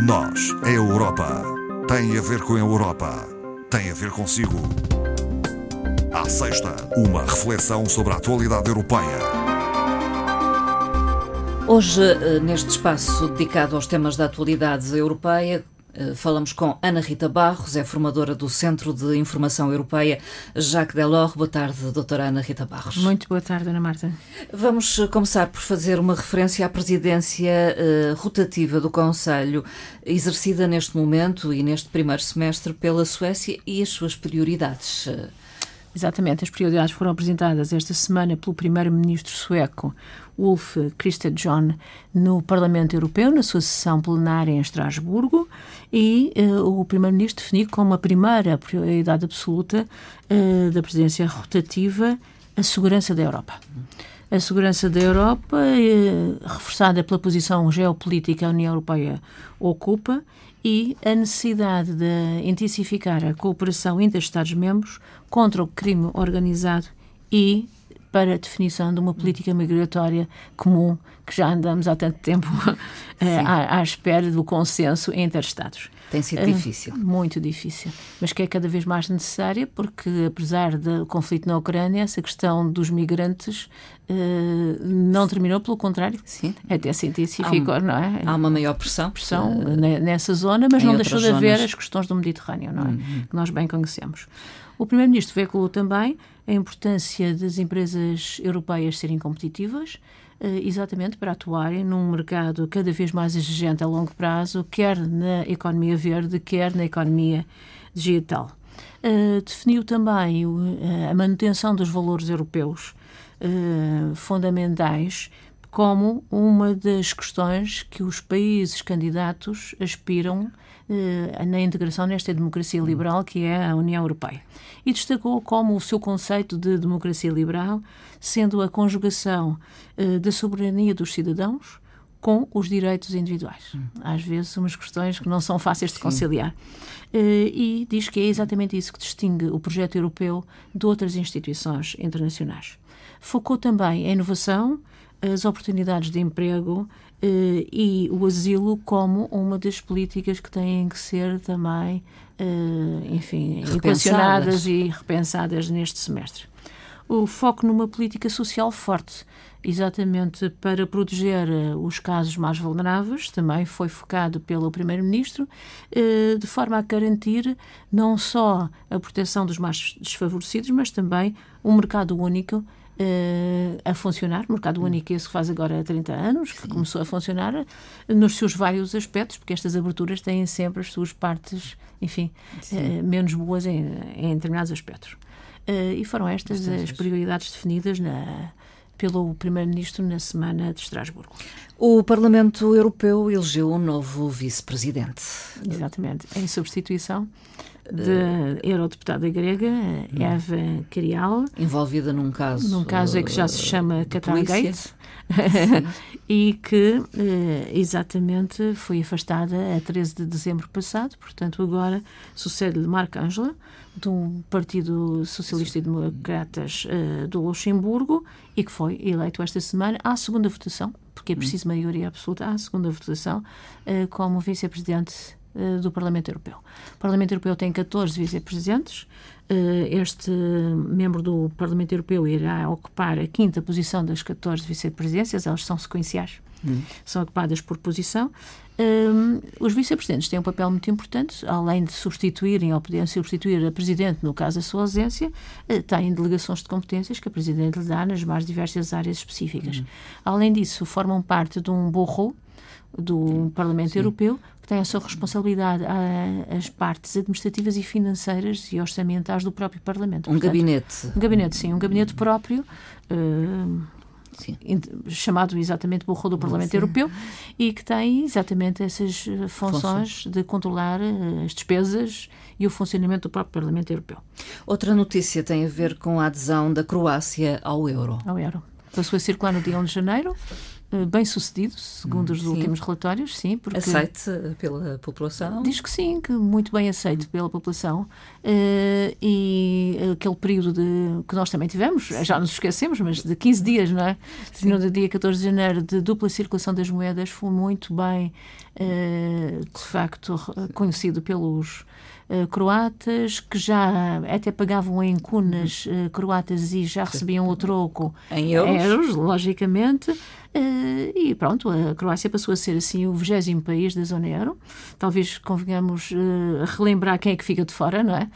Nós, a Europa, tem a ver com a Europa, tem a ver consigo. À sexta, uma reflexão sobre a atualidade europeia. Hoje, eh, neste espaço dedicado aos temas da atualidade europeia, Falamos com Ana Rita Barros, é formadora do Centro de Informação Europeia Jacques Delors. Boa tarde, doutora Ana Rita Barros. Muito boa tarde, Ana Marta. Vamos eh, começar por fazer uma referência à presidência uh, rotativa do Conselho, exercida neste momento e neste primeiro semestre pela Suécia e as suas prioridades. Exatamente, as prioridades foram apresentadas esta semana pelo primeiro-ministro sueco Ulf Kristersson no Parlamento Europeu, na sua sessão plenária em Estrasburgo, e uh, o primeiro-ministro definiu como a primeira prioridade absoluta uh, da presidência rotativa a segurança da Europa. A segurança da Europa, uh, reforçada pela posição geopolítica que a União Europeia ocupa, e a necessidade de intensificar a cooperação entre os Estados-membros contra o crime organizado e para a definição de uma política migratória comum que já andamos há tanto tempo eh, à, à, espera do consenso entre Estados. Tem sido difícil. Uh, muito difícil, mas que é cada vez mais necessária porque, apesar do conflito na Ucrânia, essa questão dos migrantes uh, não terminou, pelo contrário, Sim. até se intensificou, um, não é? Há uma maior pressão. Pressão uh, nessa zona, mas não deixou de haver as questões do Mediterrâneo, não é? Uhum. Que nós bem conhecemos. O Primeiro-Ministro veiculou também a importância das empresas europeias serem competitivas, eh, exatamente para atuarem num mercado cada vez mais exigente a longo prazo, quer na economia verde, quer na economia digital. Uh, definiu também uh, a manutenção dos valores europeus fundamentais como uma das questões que os países candidatos aspiram eh, na integração nesta democracia liberal que é a União Europeia. E destacou como o seu conceito de democracia liberal sendo a conjugação eh, da soberania dos cidadãos com os direitos individuais. Às vezes, umas questões que não são fáceis de conciliar. Eh, e diz que é exatamente isso que distingue o projeto europeu de outras instituições internacionais. Focou também a inovação, as oportunidades de emprego Uh, e o asilo como uma das políticas que têm que ser também, uh, enfim, equacionadas e repensadas neste semestre. O foco numa política social forte, exatamente para proteger uh, os casos mais vulneráveis, também foi focado pelo Primeiro-Ministro, de forma a garantir não só a proteção dos mais desfavorecidos, mas também um mercado único uh, a funcionar, o mercado único esse que faz agora 30 anos, que Sim. começou a funcionar nos seus vários aspectos, porque estas aberturas têm sempre as suas partes, enfim, uh, menos boas em, em determinados aspectos. Uh, e foram estas as prioridades definidas na, pelo Primeiro-Ministro na semana de Estrasburgo. O Parlamento Europeu elegeu um novo vice-presidente. Exatamente, em substituição da eurodeputada grega Eva Carial. Envolvida num caso. Num caso é que já se chama Qatar Gate. e que eh, exatamente foi afastada a 13 de dezembro passado, portanto agora sucede-lhe Marc Angela, do Partido Socialista e Democratas uh, do Luxemburgo, e que foi eleito esta semana à segunda votação, porque é preciso maioria absoluta, à segunda votação, como vice-presidente eh, do Parlamento Europeu. O Parlamento Europeu tem 14 vice-presidentes. Eh, este membro do Parlamento Europeu irá ocupar a quinta posição das 14 vice-presidências, elas são sequenciais, hum. são ocupadas por posição. Eh, os vice-presidentes têm um papel muito importante, além de substituírem ou poderem substituir a presidente no caso da sua ausência, têm delegações de competências que a presidente lhe dá nas mais diversas áreas específicas. Uhum. Além disso, formam parte de um borro do Parlamento Sim. Europeu, que tem a sua responsabilidade às partes administrativas e financeiras e orçamentais do próprio Parlamento. Um Portanto, gabinete. Um gabinete, sim, um gabinete próprio. Uh, chamado exatamente Burro do Parlamento Sim. Europeu e que tem exatamente essas funções, de controlar eh, as despesas e o funcionamento do próprio Parlamento Europeu. Outra notícia tem a ver com a adesão da Croácia ao euro. Ao euro. Passou a circular no dia 1 de janeiro bem sucedido, segundo os sim. últimos relatórios, sim. Porque aceite pela população? Diz que sim, que muito bem aceite pela população. Uh, e aquele período de, que nós também tivemos, já nos esquecemos, mas de 15 dias, não é? Sim. No dia 14 de janeiro, de dupla circulação das moedas, foi muito bem, uh, de facto, conhecido pelos uh, croatas que já até pagavam em cunas uh, croatas e já recebiam o troco em euros, euros logicamente. Uh, e pronto, a Croácia passou a ser assim o vigésimo país da zona euro. Talvez convenhamos relembrar quem é que fica de fora, não é?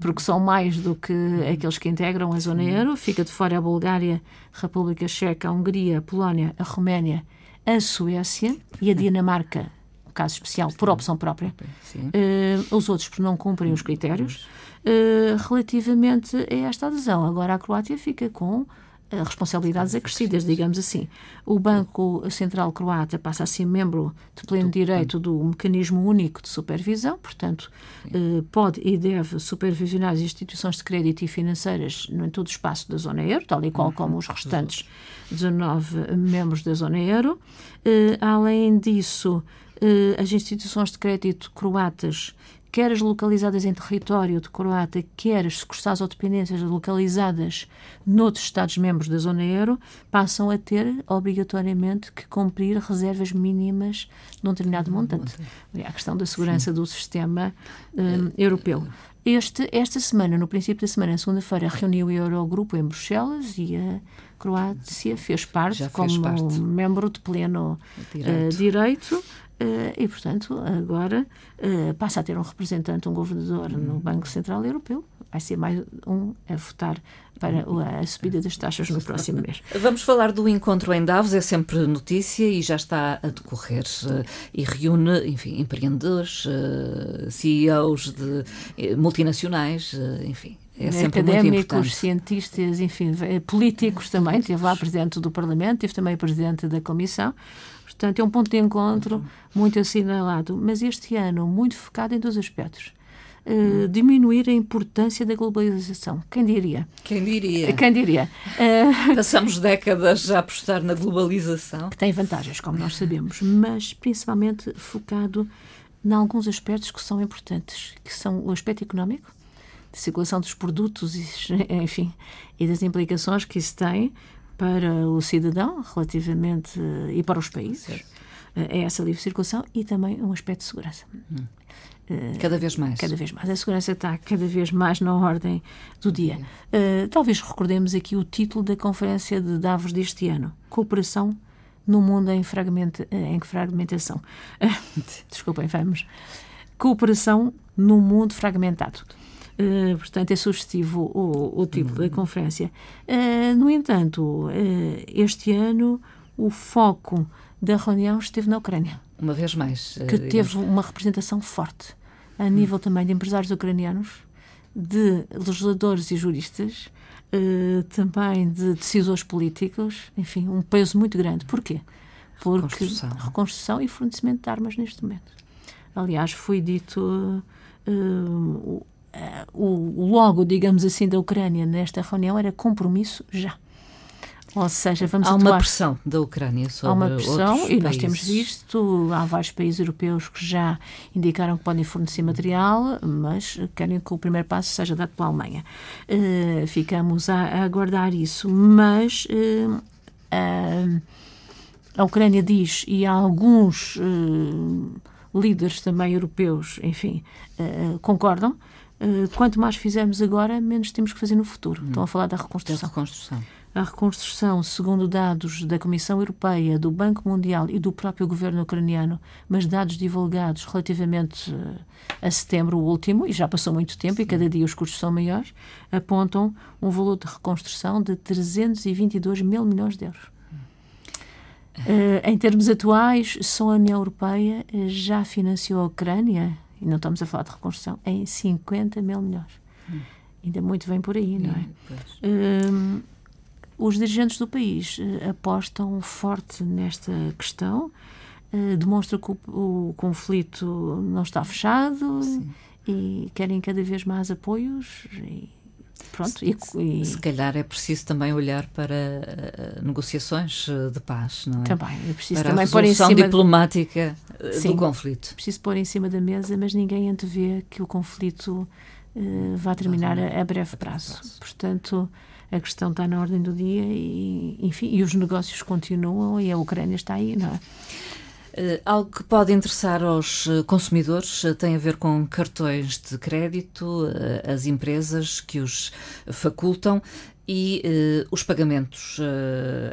porque são mais do que aqueles que integram a zona euro. Fica de fora a Bulgária, a República Checa, a Hungria, a Polónia, a Roménia, a Suécia e a Dinamarca caso especial, por opção própria. Uh, os outros por não cumprem os critérios. Uh, relativamente a esta adesão, agora a Croácia fica com uh, responsabilidades acrescidas, digamos assim. O Banco Central Croata passa a ser membro de pleno direito do Mecanismo Único de Supervisão, portanto, pode e deve supervisionar as instituições de crédito e financeiras em todo o espaço da zona euro, tal e qual como os restantes 19 membros da zona euro. além disso, eh, as instituições de crédito croatas, quer as localizadas em território de Croata, quer as sucursais ou dependências localizadas noutros Estados-membros da zona euro, passam a ter obrigatoriamente que cumprir reservas mínimas de um determinado montante. É a questão da segurança Sim. do sistema um, europeu. Este, esta semana, no princípio da semana, segunda-feira, reuniu o Eurogrupo em Bruxelas e a Croácia fez parte fez como parte. membro de pleno direito. Uh, direito e, portanto, agora uh, passa a ter um representante, um governador no uhum. Banco Central Europeu. Vai ser mais um a votar para a subida das taxas no próximo mês. Vamos falar do encontro em Davos, é sempre notícia e já está a decorrer uh, e reúne, enfim, empreendedores, CEOs de multinacionais, enfim, é académicos, cientistas, enfim, políticos também. Teve lá presidente do Parlamento, teve também presidente da Comissão. Portanto, é um ponto de encontro muito assinalado, mas este ano muito focado em dois aspectos. Uh, diminuir a importância da globalização. Quem diria? Quem diria? Quem diria? Uh, Passamos décadas a apostar na globalização. Que tem vantagens, como nós sabemos, mas principalmente focado em alguns aspectos que são importantes, que são o aspecto económico, de circulação dos produtos, e, enfim, e das implicações que isso tem para o cidadão relativamente e para os países é essa livre circulação e também um aspecto de segurança. Hum. Cada vez mais. Cada vez mais. A segurança está cada vez mais na ordem do dia. Uh, talvez recordemos aqui o título da conferência de Davos deste ano: Cooperação no mundo em, fragmenta, em fragmentação. Desculpem, vamos. Cooperação no mundo fragmentado. Uh, portanto, é sugestivo o, o título uhum. da conferência. Uh, no entanto, uh, este ano o foco da reunião esteve na Ucrânia. Uma vez mais. que teve uma representação forte a hum. nível também de empresários ucranianos, de legisladores e juristas, também de decisores políticos, enfim, um peso muito grande. Porquê? Porque reconstrução, reconstrução e fornecimento de armas neste momento. Aliás, foi dito o, o logo, digamos assim, da Ucrânia nesta reunião era compromisso já. Ou seja, vamos Há atuar. uma pressão da Ucrânia sobre Há uma pressão e nós temos visto, há vários países europeus que já indicaram que podem fornecer material, mas querem que o primeiro passo seja dado pela Alemanha. Uh, ficamos a, a, aguardar isso, mas uh, uh, a Ucrânia diz, e há alguns líderes também europeus, enfim, concordam, quanto mais fizermos agora, menos temos que fazer no futuro. Hum. Estão a falar da reconstrução. Da reconstrução. A reconstrução, segundo dados da Comissão Europeia, do Banco Mundial e do próprio governo ucraniano, mas dados divulgados relativamente uh, a setembro, o último, e já passou muito tempo, Sim. e cada dia os custos são maiores, apontam um valor de reconstrução de 322 mil milhões de euros. Uh, em termos atuais, só a União Europeia já financiou a Ucrânia e não estamos a falar de reconstrução, em 50 mil milhões. Hum. Ainda muito vem por aí, não é? Hum, os dirigentes do país uh, apostam forte nesta questão, uh, demonstram que o, o, conflito não está fechado Sim. e querem cada vez mais apoios e Pronto, e, e, se calhar é preciso também olhar para uh, negociações de paz, não é? Também, é preciso para também a pôr em cima diplomática de... Sim, do conflito. Preciso pôr em cima da mesa, mas ninguém antevê que o conflito uh, vá terminar a, a, breve prazo. Portanto, a questão está na ordem do dia e, enfim, e os negócios continuam e a Ucrânia está aí, não é? Uh, algo que pode interessar aos eh, consumidores uh, tem a ver com cartões de crédito, uh, as empresas que os facultam e os pagamentos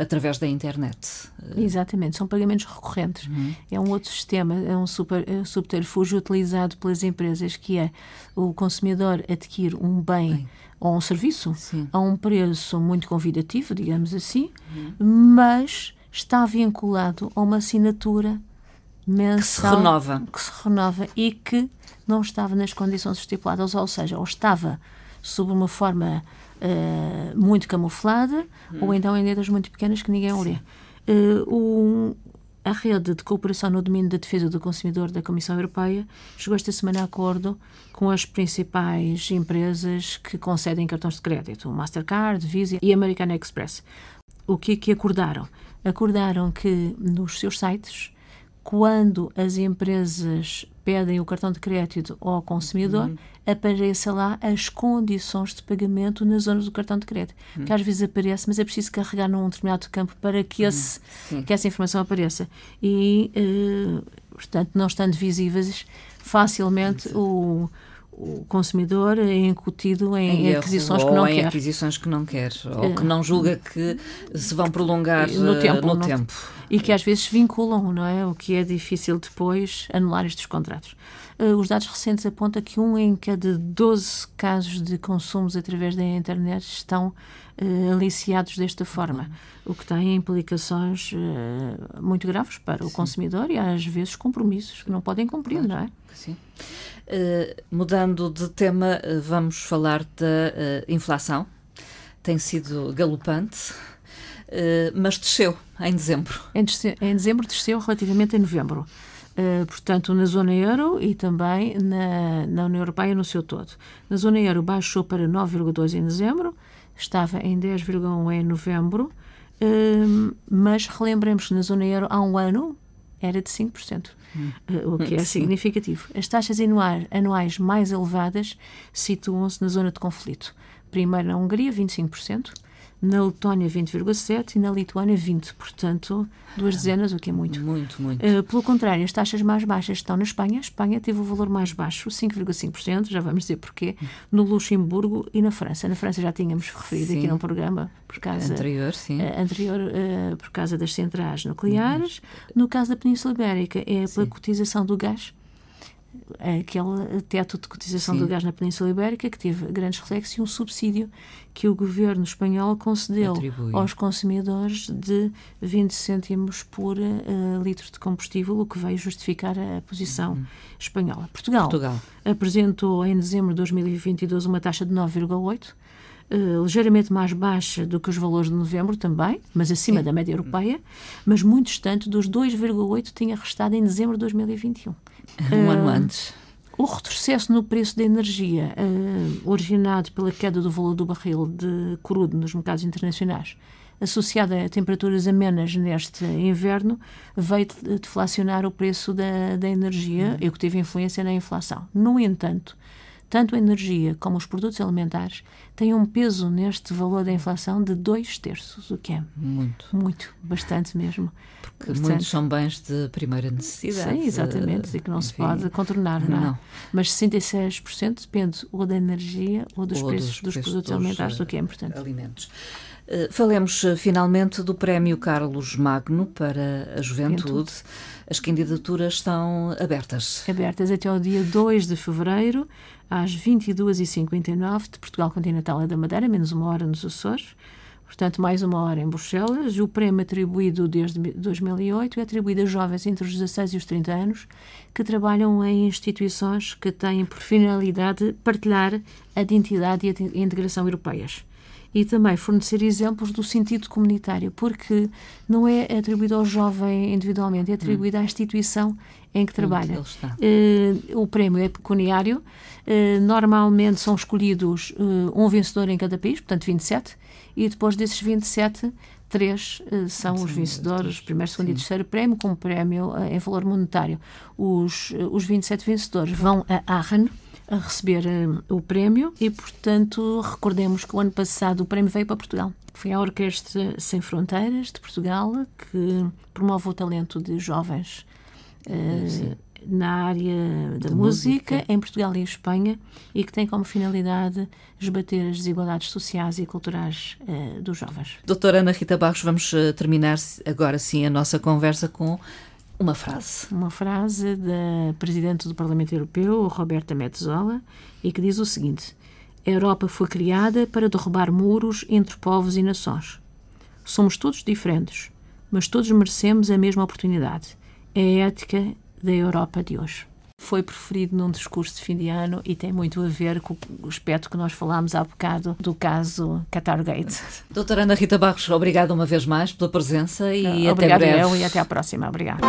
através da internet. Exatamente, são pagamentos recorrentes. Uhum. É um outro sistema, é um super, é um subterfúgio utilizado pelas empresas que é o consumidor adquire um bem. bem ou um serviço Sim. a um preço muito convidativo, digamos assim, uhum. mas está vinculado a uma assinatura mensal que se renova. Que se renova e que não estava nas condições estipuladas, ou seja, ou estava sob uma forma uh, muito camuflada, hum. ou então em letras muito pequenas que ninguém lê. Uh, um, a rede de cooperação no domínio da defesa do consumidor da Comissão Europeia chegou esta semana a acordo com as principais empresas que concedem cartões de crédito, Mastercard, Visa e American Express. O que é que acordaram? Acordaram que nos seus sites quando as empresas pedem o cartão de crédito ao consumidor, uhum. apareça lá as condições de pagamento na zona do cartão de crédito. Uhum. Que às vezes aparece, mas é preciso carregar num determinado campo para que, esse, que essa informação apareça. E, uh, portanto, não estando visíveis, facilmente o o consumidor é incutido em, em aquisições que não em quer. aquisições que não quer, ou que não julga que se vão prolongar no eh, tempo. No no tempo. E que às vezes vinculam, não é? O que é difícil depois anular estes contratos. Uh, os dados recentes apontam que um em cada 12 casos de consumos através da internet estão uh, aliciados desta forma, o que tem implicações uh, muito graves para o Sim. consumidor e às vezes compromissos que não podem cumprir, claro. não é? Sim. Uh, mudando de tema, vamos falar da inflação. Tem sido galopante, mas desceu em dezembro. Em, em, dezembro desceu relativamente a novembro. portanto, na zona euro e também na, na União Europeia no seu todo. Na zona euro baixou para 9,2 em dezembro, estava em 10,1 em novembro, mas relembremos que na zona euro há um ano era de 5%. Eh, o que é significativo. As taxas anuais mais elevadas situam-se na zona de conflito. Primeiro na Hungria, 25%, na Letónia 20,7% e na Lituânia 20%. Portanto, duas dezenas, o que é muito. Muito, muito. Uh, pelo contrário, as taxas mais baixas estão na Espanha. A Espanha teve o valor mais baixo, 5,5%, já vamos dizer porquê, no Luxemburgo e na França. Na França já tínhamos referido sim. aqui num programa por causa, anterior, sim. Uh, anterior uh, por causa das centrais nucleares. Uhum. No caso da Península Ibérica, é pela sim. cotização do gás aquele teto de cotização Sim. do gás na Península Ibérica, que teve grandes reflexos, e um subsídio que o governo espanhol concedeu Atribui. aos consumidores de 20 cêntimos por uh, litro de combustível, o que veio justificar a posição uhum. espanhola. Portugal, Portugal, apresentou em dezembro de 2022 uma taxa de 9,8%. Uh, ligeiramente mais baixa do que os valores de novembro também, mas acima Sim. da média europeia, mas muito distante dos 2,8 tinha restado em dezembro de 2021. Um ano antes. O retrocesso no preço da energia, uh, originado pela queda do valor do barril de crudo nos mercados internacionais, associado a temperaturas amenas neste inverno, veio deflacionar o preço da, da energia, uhum. o que teve influência na inflação. No entanto, tanto a energia como os produtos alimentares têm um peso neste valor da inflação de dois terços, o que é muito, muito, bastante mesmo. Porque Portanto, muitos são bens de primeira necessidade. Sim, exatamente, e que não enfim, se pode contornar, não, é? não. Mas 66% depende ou da energia ou dos ou preços dos, dos produtos dos, alimentares, o que é importante. Alimentos. Uh, falemos uh, finalmente do Prémio Carlos Magno para a Juventude. juventude. As candidaturas estão abertas. Abertas até ao dia 2 de fevereiro às 22h59 de Portugal Continental e da Madeira, menos uma hora nos Açores. Portanto, mais uma hora em Bruxelas. O prémio atribuído desde 2008 é atribuído a jovens entre os 16 e os 30 anos que trabalham em instituições que têm por finalidade partilhar a identidade e a integração europeias. E também fornecer exemplos do sentido comunitário, porque não é atribuído ao jovem individualmente, é atribuído à instituição em que trabalha. Uh, o prémio é pecuniário, uh, normalmente são escolhidos uh, um vencedor em cada país, portanto 27, e depois desses 27, três são Sim, os vencedores, primeiro, segundo Sim. e terceiro prémio, com prémio em valor monetário. Os, os 27 vencedores vão a Aachen, a receber o prémio e, portanto, recordemos que o ano passado o prémio veio para Portugal. Foi a Orquestra Sem Fronteiras de Portugal que promove o talento de jovens uh, na área da música, música, em Portugal e Espanha, e que tem como finalidade esbater as desigualdades sociais e culturais uh, dos jovens. Doutora Ana Rita Barros, vamos uh, terminar agora sim a nossa conversa com uma frase. Uma frase da Presidente do Parlamento Europeu, Roberta Metsola, e que diz o seguinte: A Europa foi criada para derrubar muros entre povos e nações. Somos todos diferentes, mas todos merecemos a mesma oportunidade. É a ética da Europa de hoje. Foi preferido num discurso de fim de ano e tem muito a ver com o aspecto que nós falámos há bocado do caso Qatargate. Doutora Ana Rita Barros, obrigada uma vez mais pela presença e Obrigado até breve. Eu, e até à próxima. Obrigada.